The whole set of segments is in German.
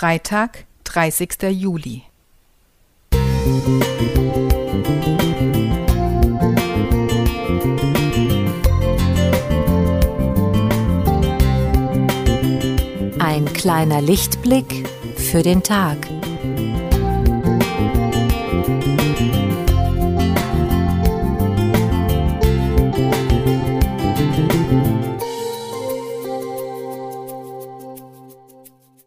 Freitag, 30. Juli. Ein kleiner Lichtblick für den Tag.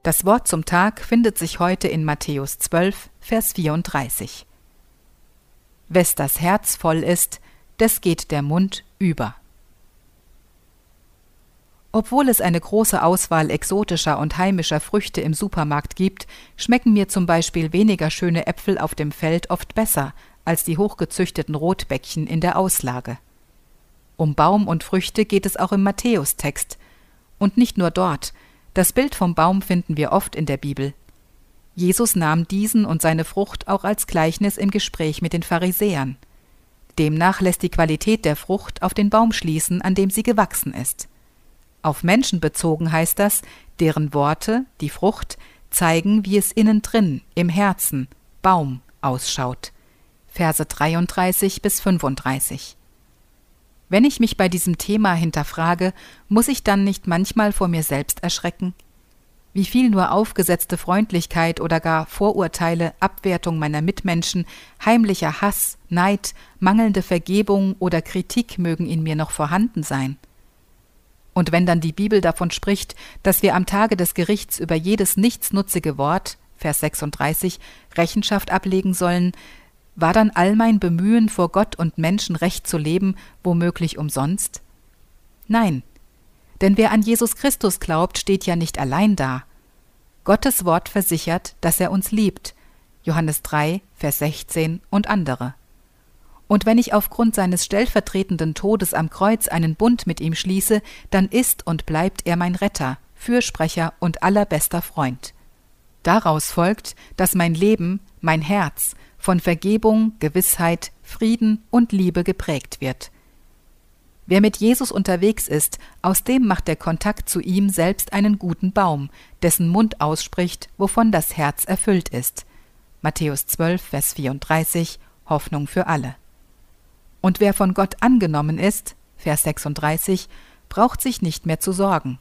Das Wort zum Tag findet sich heute in Matthäus 12, Vers 34. Wes das Herz voll ist, des geht der Mund über. Obwohl es eine große Auswahl exotischer und heimischer Früchte im Supermarkt gibt, schmecken mir zum Beispiel weniger schöne Äpfel auf dem Feld oft besser als die hochgezüchteten Rotbäckchen in der Auslage. Um Baum und Früchte geht es auch im Matthäustext. Und nicht nur dort, das Bild vom Baum finden wir oft in der Bibel. Jesus nahm diesen und seine Frucht auch als Gleichnis im Gespräch mit den Pharisäern. Demnach lässt die Qualität der Frucht auf den Baum schließen, an dem sie gewachsen ist. Auf Menschen bezogen heißt das, deren Worte, die Frucht, zeigen, wie es innen drin, im Herzen, Baum, ausschaut. Verse 33 bis 35. Wenn ich mich bei diesem Thema hinterfrage, muss ich dann nicht manchmal vor mir selbst erschrecken? Wie viel nur aufgesetzte Freundlichkeit oder gar Vorurteile, Abwertung meiner Mitmenschen, heimlicher Hass, Neid, mangelnde Vergebung oder Kritik mögen in mir noch vorhanden sein? Und wenn dann die Bibel davon spricht, dass wir am Tage des Gerichts über jedes nichtsnutzige Wort, Vers 36, Rechenschaft ablegen sollen, war dann all mein Bemühen, vor Gott und Menschen recht zu leben, womöglich umsonst? Nein, denn wer an Jesus Christus glaubt, steht ja nicht allein da. Gottes Wort versichert, dass er uns liebt. Johannes 3, Vers 16 und andere. Und wenn ich aufgrund seines stellvertretenden Todes am Kreuz einen Bund mit ihm schließe, dann ist und bleibt er mein Retter, Fürsprecher und allerbester Freund. Daraus folgt, dass mein Leben, mein Herz, von Vergebung, Gewissheit, Frieden und Liebe geprägt wird. Wer mit Jesus unterwegs ist, aus dem macht der Kontakt zu ihm selbst einen guten Baum, dessen Mund ausspricht, wovon das Herz erfüllt ist. Matthäus 12, Vers 34, Hoffnung für alle. Und wer von Gott angenommen ist, Vers 36, braucht sich nicht mehr zu sorgen.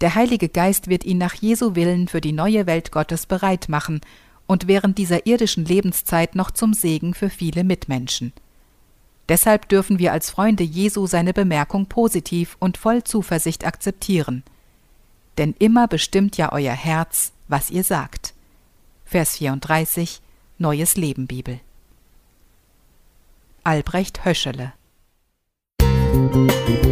Der Heilige Geist wird ihn nach Jesu Willen für die neue Welt Gottes bereit machen und während dieser irdischen Lebenszeit noch zum Segen für viele Mitmenschen. Deshalb dürfen wir als Freunde Jesu seine Bemerkung positiv und voll Zuversicht akzeptieren. Denn immer bestimmt ja euer Herz, was ihr sagt. Vers 34 Neues Leben Bibel. Albrecht Höschele Musik